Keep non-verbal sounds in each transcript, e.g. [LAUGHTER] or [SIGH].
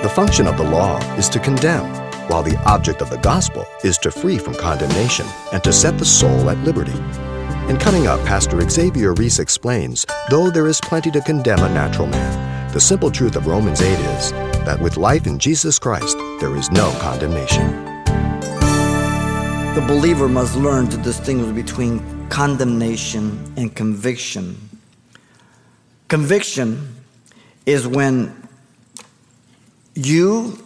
The function of the law is to condemn, while the object of the gospel is to free from condemnation and to set the soul at liberty. In Cutting Up, Pastor Xavier Reese explains though there is plenty to condemn a natural man, the simple truth of Romans 8 is that with life in Jesus Christ, there is no condemnation. The believer must learn to distinguish between condemnation and conviction. Conviction is when you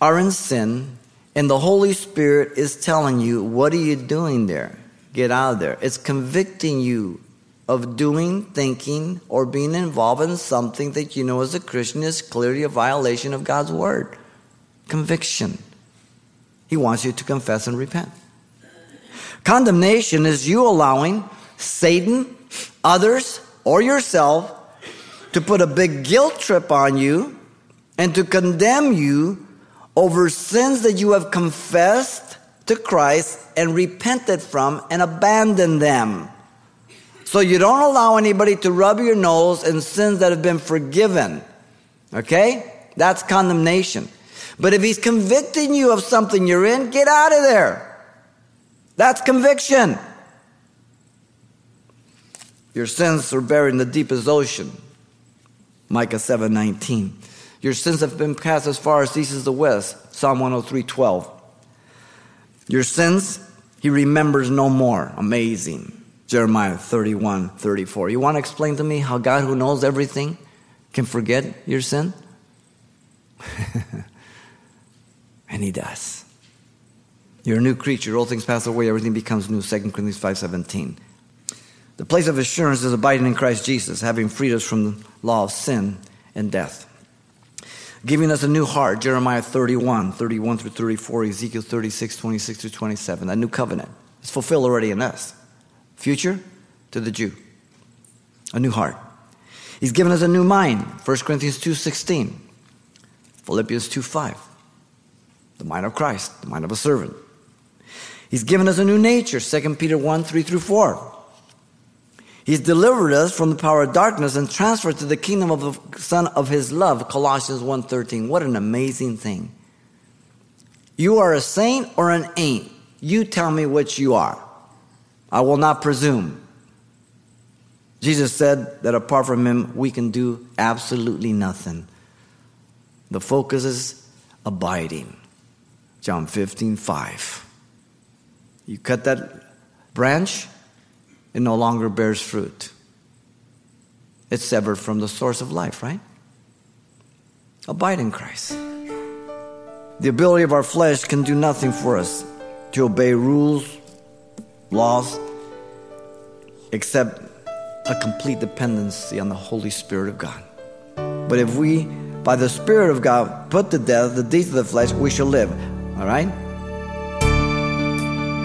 are in sin and the Holy Spirit is telling you, What are you doing there? Get out of there. It's convicting you of doing, thinking, or being involved in something that you know as a Christian is clearly a violation of God's Word. Conviction. He wants you to confess and repent. Condemnation is you allowing Satan, others, or yourself to put a big guilt trip on you and to condemn you over sins that you have confessed to Christ and repented from and abandoned them. So you don't allow anybody to rub your nose in sins that have been forgiven. Okay? That's condemnation. But if he's convicting you of something you're in, get out of there. That's conviction. Your sins are buried in the deepest ocean. Micah 7:19. Your sins have been cast as far as east is the west. Psalm 103:12. Your sins he remembers no more. Amazing. Jeremiah 31, 34. You want to explain to me how God, who knows everything, can forget your sin? [LAUGHS] and He does. You're a new creature. All things pass away, everything becomes new. 2 Corinthians 5, 17. The place of assurance is abiding in Christ Jesus, having freed us from the law of sin and death. Giving us a new heart, Jeremiah 31, 31 through 34, Ezekiel 36, 26 through 27, a new covenant. It's fulfilled already in us. Future to the Jew. A new heart. He's given us a new mind. 1 Corinthians 2.16. Philippians 2, 5, The mind of Christ, the mind of a servant. He's given us a new nature. 2 Peter 1, 3 through 4. He's delivered us from the power of darkness and transferred to the kingdom of the Son of His love. Colossians 1.13. What an amazing thing. You are a saint or an ain't. You tell me which you are. I will not presume. Jesus said that apart from him, we can do absolutely nothing. The focus is abiding. John 15, 5. You cut that branch, it no longer bears fruit. It's severed from the source of life, right? Abide in Christ. The ability of our flesh can do nothing for us to obey rules, laws, except a complete dependency on the Holy Spirit of God. But if we, by the Spirit of God, put to death the deeds of the flesh, we shall live. All right?